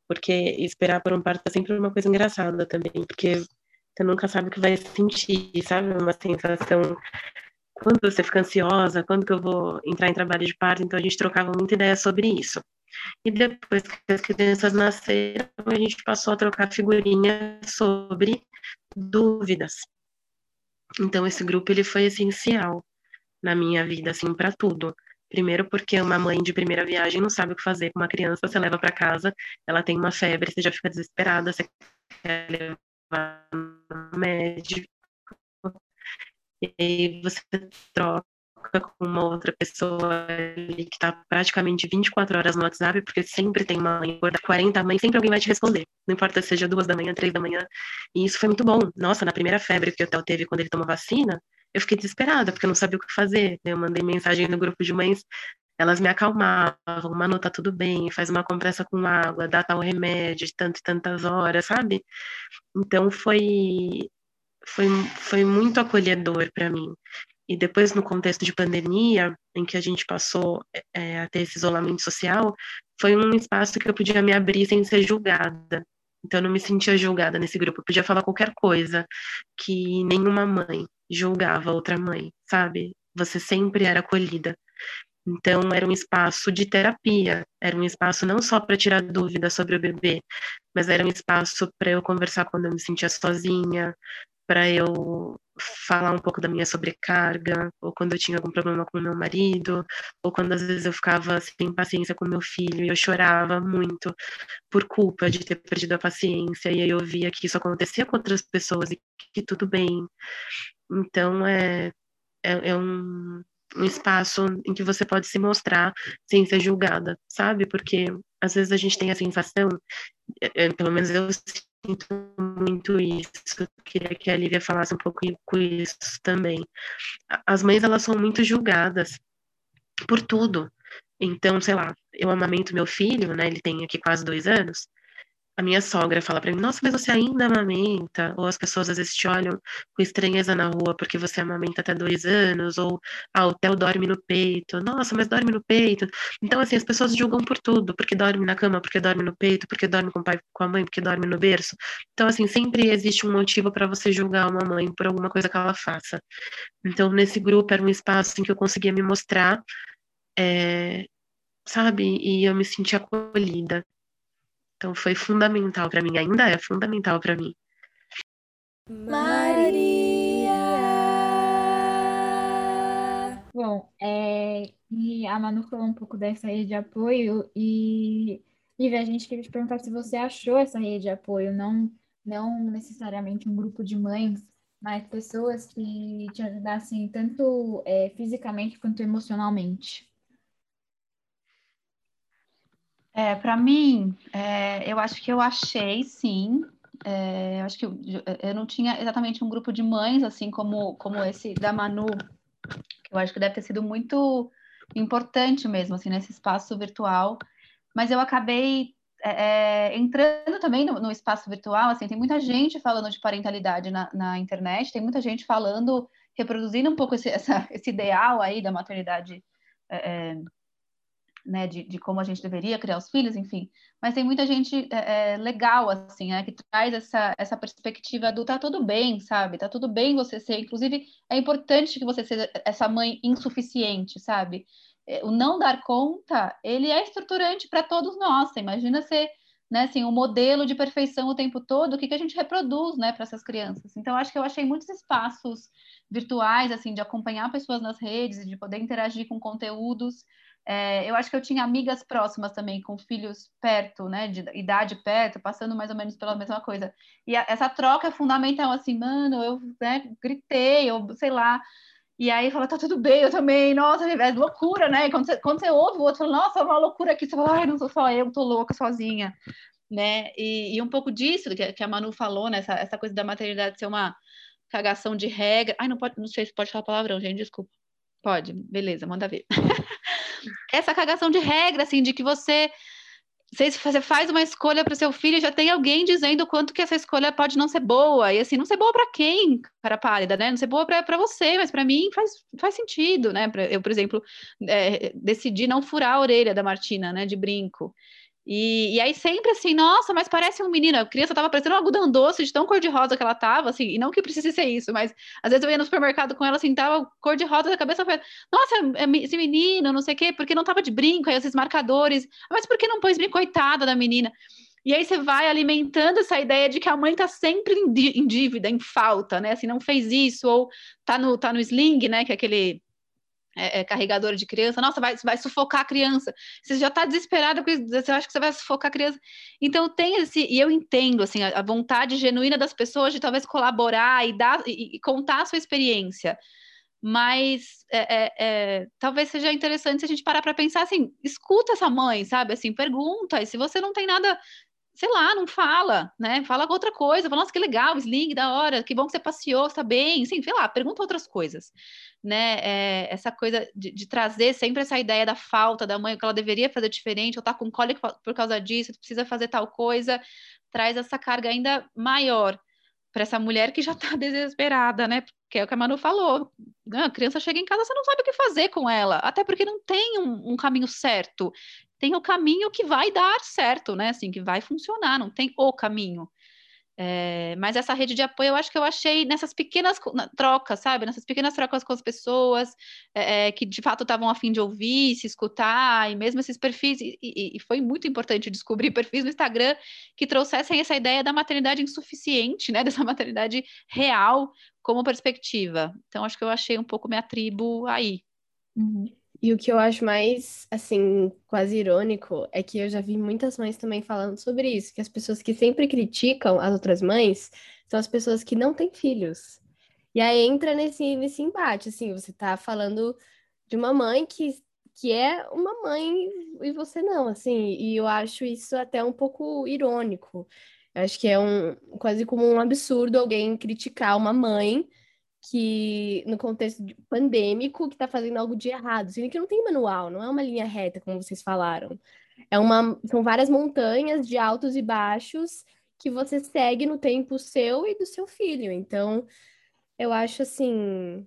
porque esperar por um parto é sempre uma coisa engraçada também, porque você nunca sabe o que vai sentir, sabe? Uma sensação quando você fica ansiosa, quando que eu vou entrar em trabalho de parto, então a gente trocava muita ideia sobre isso. E depois que as crianças nasceram, a gente passou a trocar figurinhas sobre dúvidas. Então esse grupo ele foi essencial na minha vida assim para tudo. Primeiro porque uma mãe de primeira viagem não sabe o que fazer com uma criança, você leva para casa, ela tem uma febre, você já fica desesperada, você quer levar no médico. E aí você troca com uma outra pessoa ali que está praticamente 24 horas no WhatsApp, porque sempre tem uma mãe, 40 mães, sempre alguém vai te responder. Não importa se seja duas da manhã, três da manhã. E isso foi muito bom. Nossa, na primeira febre que o Theo teve quando ele tomou vacina, eu fiquei desesperada, porque eu não sabia o que fazer. Eu mandei mensagem no grupo de mães, elas me acalmavam, Manu, tá tudo bem, faz uma compressa com água, dá tal remédio de tanto e tantas horas, sabe? Então foi foi, foi muito acolhedor para mim. E depois, no contexto de pandemia, em que a gente passou é, a ter esse isolamento social, foi um espaço que eu podia me abrir sem ser julgada. Então, eu não me sentia julgada nesse grupo. Eu podia falar qualquer coisa que nenhuma mãe julgava outra mãe, sabe? Você sempre era acolhida. Então, era um espaço de terapia, era um espaço não só para tirar dúvidas sobre o bebê, mas era um espaço para eu conversar quando eu me sentia sozinha, para eu falar um pouco da minha sobrecarga, ou quando eu tinha algum problema com meu marido, ou quando às vezes eu ficava sem paciência com meu filho e eu chorava muito por culpa de ter perdido a paciência, e aí eu via que isso acontecia com outras pessoas e que tudo bem. Então é, é, é um, um espaço em que você pode se mostrar sem ser julgada, sabe? Porque às vezes a gente tem a sensação, é, pelo menos eu sinto muito isso. queria que a Lívia falasse um pouco com isso também. As mães, elas são muito julgadas por tudo. Então, sei lá, eu amamento meu filho, né? Ele tem aqui quase dois anos a minha sogra fala para mim, nossa, mas você ainda amamenta? Ou as pessoas às vezes te olham com estranheza na rua porque você amamenta até dois anos, ou ah, o Theo dorme no peito, nossa, mas dorme no peito. Então, assim, as pessoas julgam por tudo, porque dorme na cama, porque dorme no peito, porque dorme com o pai, com a mãe, porque dorme no berço. Então, assim, sempre existe um motivo para você julgar uma mãe por alguma coisa que ela faça. Então, nesse grupo era um espaço em que eu conseguia me mostrar, é, sabe? E eu me sentia acolhida. Então foi fundamental para mim, ainda é fundamental para mim. Maria. Bom, é, E a Manu falou um pouco dessa rede de apoio e, e a gente queria te perguntar se você achou essa rede de apoio, não, não necessariamente um grupo de mães, mas pessoas que te ajudassem tanto é, fisicamente quanto emocionalmente. É, para mim, é, eu acho que eu achei, sim. É, eu acho que eu, eu, não tinha exatamente um grupo de mães, assim como, como esse da Manu, que eu acho que deve ter sido muito importante mesmo, assim, nesse espaço virtual. Mas eu acabei é, é, entrando também no, no, espaço virtual, assim, tem muita gente falando de parentalidade na, na internet, tem muita gente falando, reproduzindo um pouco esse, essa, esse ideal aí da maternidade, é, é, né, de, de, como a gente deveria criar os filhos, enfim. Mas tem muita gente é, é, legal, assim, né, que traz essa, essa perspectiva do tá tudo bem, sabe? Tá tudo bem você ser, inclusive, é importante que você seja essa mãe insuficiente, sabe? É, o não dar conta, ele é estruturante para todos nós. Imagina ser, né, assim, um modelo de perfeição o tempo todo, o que, que a gente reproduz, né, para essas crianças. Então, acho que eu achei muitos espaços virtuais, assim, de acompanhar pessoas nas redes, de poder interagir com conteúdos. É, eu acho que eu tinha amigas próximas também, com filhos perto, né, de idade perto, passando mais ou menos pela mesma coisa. E a, essa troca é fundamental, assim, mano, eu né, gritei, eu sei lá, e aí fala, tá tudo bem, eu também, nossa, é loucura, né? Quando você, quando você ouve o outro, fala, nossa, é uma loucura aqui, você fala, ai, não sou só eu, tô louca sozinha, né? E, e um pouco disso que, que, a Manu falou, né? Essa, essa coisa da maternidade ser uma cagação de regra. Ai, não pode, não sei se pode falar palavrão, gente, desculpa. Pode, beleza, manda ver. essa cagação de regra, assim, de que você você faz uma escolha para o seu filho, já tem alguém dizendo quanto que essa escolha pode não ser boa. E assim, não ser boa para quem, cara pálida, né? Não ser boa para você, mas para mim faz, faz sentido, né? Eu, por exemplo, é, decidi não furar a orelha da Martina, né? De brinco. E, e, aí sempre assim, nossa, mas parece um menino. A criança tava parecendo um algodão doce de tão cor-de-rosa que ela tava, assim, e não que precise ser isso, mas às vezes eu ia no supermercado com ela, assim, tava cor-de-rosa da cabeça, falei, nossa, é esse menino, não sei o quê, porque não tava de brinco, aí esses marcadores, mas por que não pôs brinco? Coitada da menina. E aí você vai alimentando essa ideia de que a mãe tá sempre em dívida, em falta, né? Assim, não fez isso, ou tá no, tá no sling, né? Que é aquele é, é, carregador de criança, nossa, vai, vai sufocar a criança. Você já está desesperada porque você acha que você vai sufocar a criança. Então tem esse, e eu entendo assim, a, a vontade genuína das pessoas de talvez colaborar e dar e, e contar a sua experiência. Mas é, é, é talvez seja interessante se a gente parar para pensar assim, escuta essa mãe, sabe? Assim, pergunta, e se você não tem nada sei lá, não fala, né? Fala outra coisa, fala, nossa, que legal, sling, da hora, que bom que você passeou, está bem, sim, sei lá, pergunta outras coisas, né? É, essa coisa de, de, trazer sempre essa ideia da falta da mãe, que ela deveria fazer diferente, ou tá com cólica por causa disso, precisa fazer tal coisa, traz essa carga ainda maior para essa mulher que já está desesperada, né? Porque é o que a Manu falou. A criança chega em casa, você não sabe o que fazer com ela, até porque não tem um, um caminho certo tem o caminho que vai dar certo, né? Assim, que vai funcionar, não tem o caminho. É, mas essa rede de apoio eu acho que eu achei nessas pequenas trocas, sabe? Nessas pequenas trocas com as pessoas é, é que de fato estavam a fim de ouvir, se escutar, e mesmo esses perfis, e, e, e, foi muito importante descobrir perfis no Instagram que trouxessem essa ideia da maternidade insuficiente, né? Dessa maternidade real como perspectiva. Então, acho que eu achei um pouco minha tribo aí. Uhum. E o que eu acho mais, assim, quase irônico é que eu já vi muitas mães também falando sobre isso, que as pessoas que sempre criticam as outras mães são as pessoas que não têm filhos. E aí entra nesse, nesse embate, assim, você tá falando de uma mãe que, que é uma mãe e você não, assim, e eu acho isso até um pouco irônico. Eu acho que é um quase como um absurdo alguém criticar uma mãe que no contexto pandêmico que está fazendo algo de errado, sendo que não tem manual, não é uma linha reta, como vocês falaram. É uma, são várias montanhas de altos e baixos que você segue no tempo seu e do seu filho. Então, eu acho assim,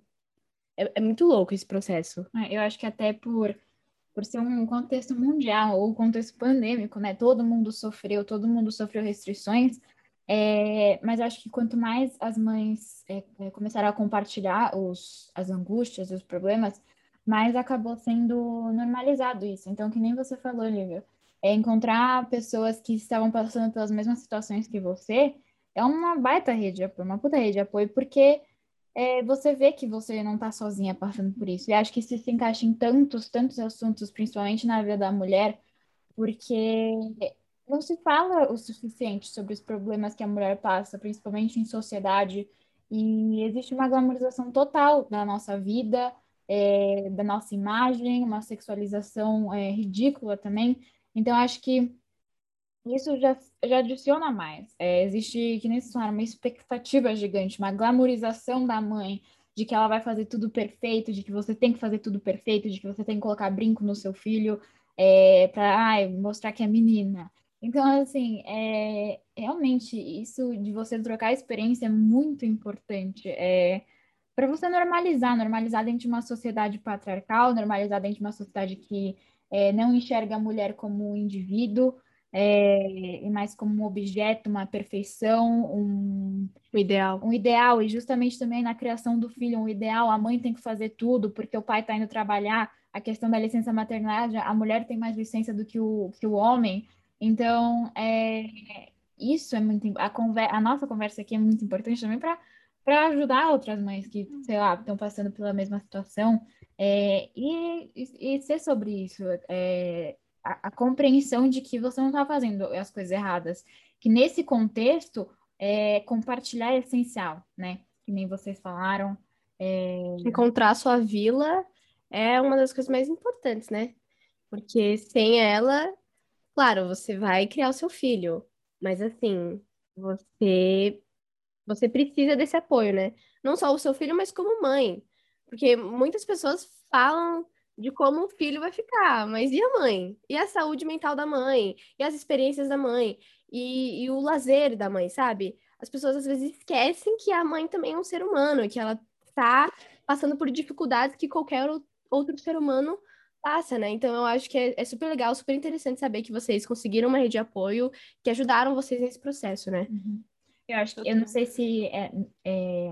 é, é muito louco esse processo. É, eu acho que até por por ser um contexto mundial ou contexto pandêmico, né? Todo mundo sofreu, todo mundo sofreu restrições. É, mas acho que quanto mais as mães é, é, começaram a compartilhar os, as angústias e os problemas, mais acabou sendo normalizado isso. Então, que nem você falou, Lívia, é encontrar pessoas que estavam passando pelas mesmas situações que você é uma baita rede de apoio, uma puta rede de apoio, porque é, você vê que você não está sozinha passando por isso. E acho que isso se encaixa em tantos, tantos assuntos, principalmente na vida da mulher, porque não se fala o suficiente sobre os problemas que a mulher passa, principalmente em sociedade, e existe uma glamorização total da nossa vida, é, da nossa imagem, uma sexualização é, ridícula também. Então, acho que isso já, já adiciona mais. É, existe, que nem se fala, uma expectativa gigante, uma glamorização da mãe, de que ela vai fazer tudo perfeito, de que você tem que fazer tudo perfeito, de que você tem que colocar brinco no seu filho é, para mostrar que é menina. Então, assim, é, realmente, isso de você trocar experiência é muito importante. É, para você normalizar, normalizar dentro de uma sociedade patriarcal, normalizar dentro de uma sociedade que é, não enxerga a mulher como um indivíduo, é, e mais como um objeto, uma perfeição, um, um ideal. Um ideal, e justamente também na criação do filho, um ideal, a mãe tem que fazer tudo porque o pai está indo trabalhar, a questão da licença maternidade, a mulher tem mais licença do que o, que o homem, então é, isso é muito, a, conver, a nossa conversa aqui é muito importante também para para ajudar outras mães que, sei lá, estão passando pela mesma situação, é, e, e, ser sobre isso. É, a, a compreensão de que você não está fazendo as coisas erradas. Que nesse contexto, é, compartilhar é essencial, né? Que nem vocês falaram. É... Encontrar sua vila é uma das coisas mais importantes, né? Porque sem ela, claro, você vai criar o seu filho, mas assim, você você precisa desse apoio, né? Não só o seu filho, mas como mãe. Porque muitas pessoas falam de como o filho vai ficar, mas e a mãe? E a saúde mental da mãe? E as experiências da mãe? E, e o lazer da mãe, sabe? As pessoas às vezes esquecem que a mãe também é um ser humano, que ela tá passando por dificuldades que qualquer outro ser humano passa, né? Então eu acho que é, é, super legal, super interessante saber que vocês conseguiram uma rede de apoio que ajudaram vocês nesse processo, né? Uhum. Eu acho que eu não sei se é, é,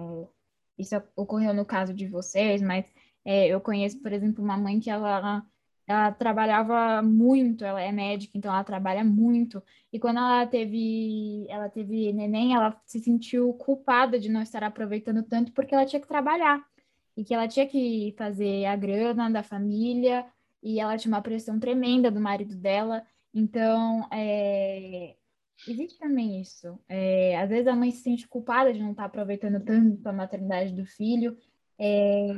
isso ocorreu no caso de vocês, mas é, eu conheço, por exemplo, uma mãe que ela, ela trabalhava muito, ela é médica, então ela trabalha muito. E quando ela teve, ela teve neném, ela se sentiu culpada de não estar aproveitando tanto porque ela tinha que trabalhar. E que ela tinha que fazer a grana da família, e ela tinha uma pressão tremenda do marido dela. Então, é, existe também isso. É, às vezes a mãe se sente culpada de não estar aproveitando tanto a maternidade do filho. É,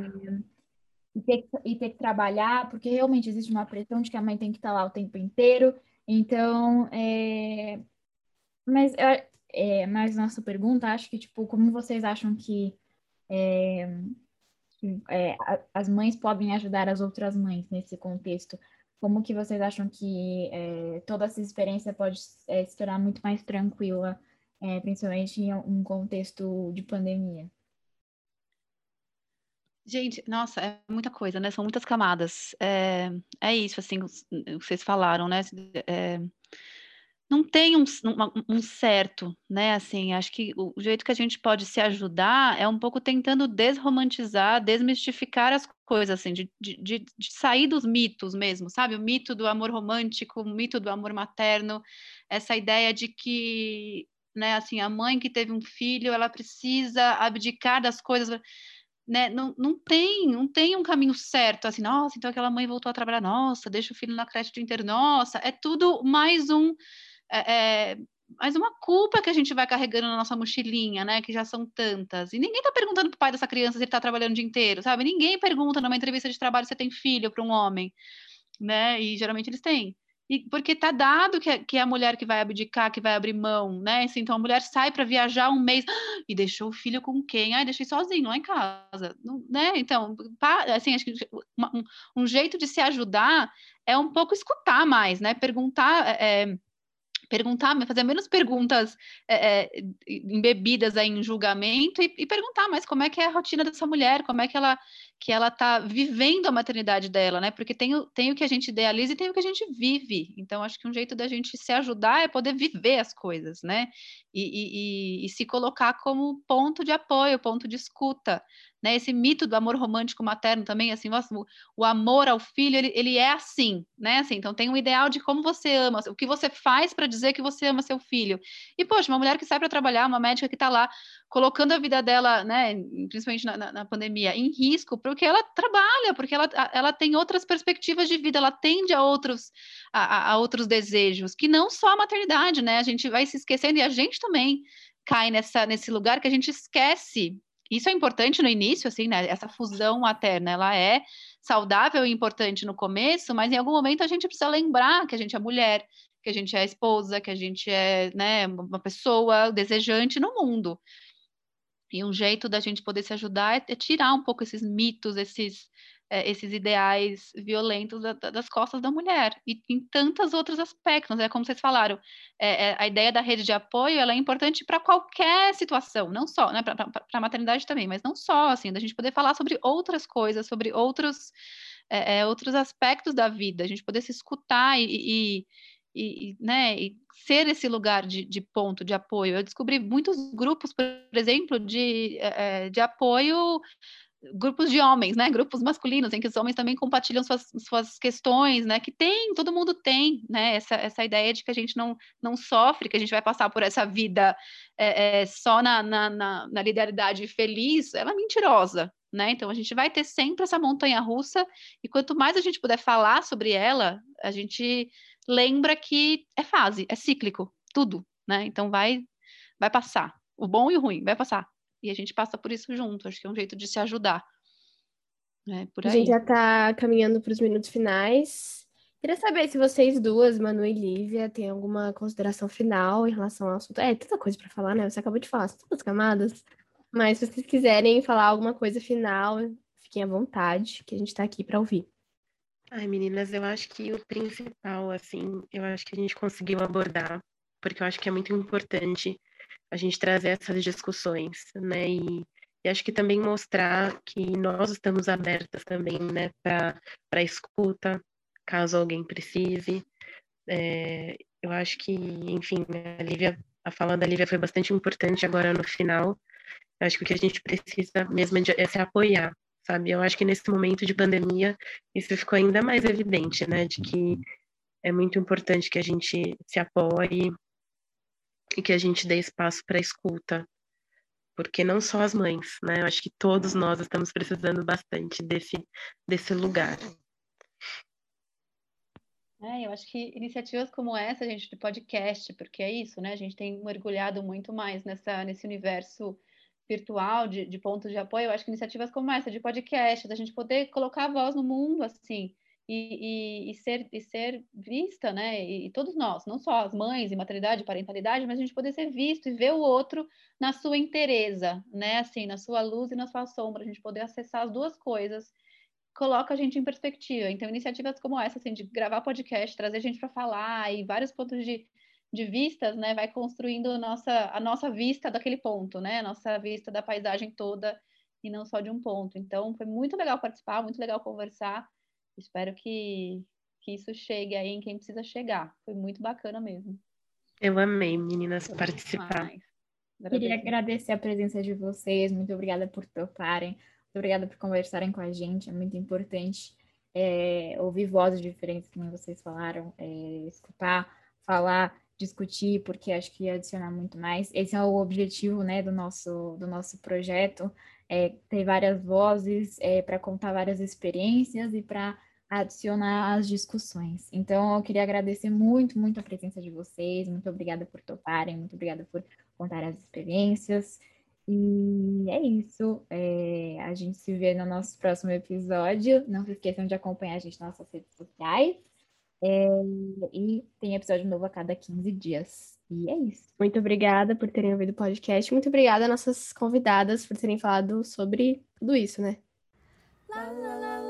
e ter, e ter que trabalhar, porque realmente existe uma pressão de que a mãe tem que estar lá o tempo inteiro. Então, é... mas, é, mas nossa pergunta, acho que, tipo, como vocês acham que, é, as mães podem ajudar as outras mães nesse contexto? Como que vocês acham que é, toda essa experiência pode é, se tornar muito mais tranquila, é, principalmente em um contexto de pandemia? Gente, nossa, é muita coisa, né? São muitas camadas. É, é isso, assim, que vocês falaram, né? É, não tem um, um, certo, né? Assim, acho que o jeito que a gente pode se ajudar é um pouco tentando desromantizar, desmistificar as coisas, assim, de, de, de sair dos mitos mesmo, sabe? O mito do amor romântico, o mito do amor materno, essa ideia de que, né, assim, a mãe que teve um filho, ela precisa abdicar das coisas né, não, não tem, não tem um caminho certo, assim, nossa, então aquela mãe voltou a trabalhar, nossa, deixa o filho na creche do inteiro, nossa, é tudo mais um, é, é, mais uma culpa que a gente vai carregando na nossa mochilinha, né, que já são tantas, e ninguém tá perguntando pro pai dessa criança se ele tá trabalhando o dia inteiro, sabe, ninguém pergunta numa entrevista de trabalho se tem filho para um homem, né, e geralmente eles têm, e porque tá dado que, que é a mulher que vai abdicar, que vai abrir mão, né? Assim, então a mulher sai para viajar um mês e deixou o filho com quem? Ah, deixei sozinho lá em casa, não, né? Então, assim, acho que uma, um, um, jeito de se ajudar é um pouco escutar mais, né? Perguntar. É, perguntar, fazer menos perguntas é, é, embebidas aí em julgamento e, e, perguntar mais como é que é a rotina dessa mulher, como é que ela que ela está vivendo a maternidade dela, né? Porque tem tem o que a gente idealiza e tem o que a gente vive. Então, acho que um jeito da gente se ajudar é poder viver as coisas, né? E, e, e se colocar como ponto de apoio, ponto de escuta, né? Esse mito do amor romântico materno também, assim, o, o amor ao filho, ele, ele é assim, né? Assim, então tem um ideal de como você ama, o que você faz para dizer que você ama seu filho. E, poxa, uma mulher que sai para trabalhar, uma médica que está lá colocando a vida dela, né, principalmente na, na, na, pandemia, em risco, porque ela trabalha, porque ela, ela tem outras perspectivas de vida, ela tende a outros, a, a outros desejos, que não só a maternidade, né? A gente vai se esquecendo e a gente também cai nessa, nesse lugar que a gente esquece isso é importante no início, assim, né? Essa fusão materna, ela é saudável e importante no começo, mas em algum momento a gente precisa lembrar que a gente é mulher, que a gente é esposa, que a gente é, né, uma pessoa desejante no mundo. E um jeito da gente poder se ajudar é, é tirar um pouco esses mitos, esses é, esses ideais violentos da, das costas da mulher e em tantos outros aspectos, é como vocês falaram, é, é, a ideia da rede de apoio ela é importante para qualquer situação, não só, né, para a maternidade também, mas não só, assim, da gente poder falar sobre outras coisas, sobre outros, é, é, outros aspectos da vida, a gente poder se escutar e, e e, né, e ser esse lugar de, de, ponto de apoio. Eu descobri muitos grupos, por exemplo, de, é, de apoio grupos de homens, né, grupos masculinos, em que os homens também compartilham suas, suas questões, né, que tem, todo mundo tem, né, essa, essa ideia de que a gente não, não sofre, que a gente vai passar por essa vida é, é, só na, na, na, na lideridade feliz, ela é mentirosa, né, então a gente vai ter sempre essa montanha russa, e quanto mais a gente puder falar sobre ela, a gente lembra que é fase, é cíclico, tudo, né, então vai, vai passar, o bom e o ruim, vai passar, e a gente passa por isso junto. Acho que é um jeito de se ajudar. É, por aí. A gente já está caminhando para os minutos finais. Queria saber se vocês duas, Manu e Lívia, têm alguma consideração final em relação ao assunto. É, tanta coisa para falar, né? Você acabou de falar, são tantas camadas. Mas se vocês quiserem falar alguma coisa final, fiquem à vontade, que a gente está aqui para ouvir. Ai, meninas, eu acho que o principal, assim, eu acho que a gente conseguiu abordar, porque eu acho que é muito importante a gente trazer essas discussões, né? E, e acho que também mostrar que nós estamos abertas também, né, para escuta, caso alguém precise. É, eu acho que, enfim, a Lívia, a fala da Lívia foi bastante importante agora no final. Eu acho que o que a gente precisa mesmo é se apoiar, sabe? Eu acho que nesse momento de pandemia isso ficou ainda mais evidente, né? De que é muito importante que a gente se apoie, e que a gente dê espaço para escuta, porque não só as mães, né? Eu acho que todos nós estamos precisando bastante desse, desse lugar. É, eu acho que iniciativas como essa, gente, de podcast, porque é isso, né? A gente tem mergulhado muito mais nessa, nesse universo virtual de, de pontos de apoio. Eu acho que iniciativas como essa, de podcast, da gente poder colocar a voz no mundo, assim, e, e, e, ser, e ser vista, né? E, e, todos nós, não só as mães e maternidade, parentalidade, mas a gente poder ser visto e ver o outro na sua inteireza, né? Assim, na sua luz e na sua sombra, a gente poder acessar as duas coisas, coloca a gente em perspectiva. Então, iniciativas como essa, assim, de gravar podcast, trazer gente para falar e vários pontos de, de vistas, né? Vai construindo a nossa, a nossa vista daquele ponto, né? A nossa vista da paisagem toda e não só de um ponto. Então, foi muito legal participar, muito legal conversar. Espero que, que isso chegue aí em quem precisa chegar. Foi muito bacana mesmo. Eu amei, meninas, Foi participar. Queria agradecer a presença de vocês. Muito obrigada por toparem. Muito obrigada por conversarem com a gente. É muito importante é, ouvir vozes diferentes, como vocês falaram, é, escutar, falar, discutir, porque acho que ia adicionar muito mais. Esse é o objetivo né, do, nosso, do nosso projeto é, ter várias vozes é, para contar várias experiências e para adicionar as discussões. Então, eu queria agradecer muito, muito a presença de vocês, muito obrigada por toparem, muito obrigada por contar as experiências. E é isso. É, a gente se vê no nosso próximo episódio. Não se esqueçam de acompanhar a gente nas nossas redes sociais. É, e tem episódio novo a cada 15 dias. E é isso. Muito obrigada por terem ouvido o podcast. Muito obrigada às nossas convidadas por terem falado sobre tudo isso, né? La, la, la.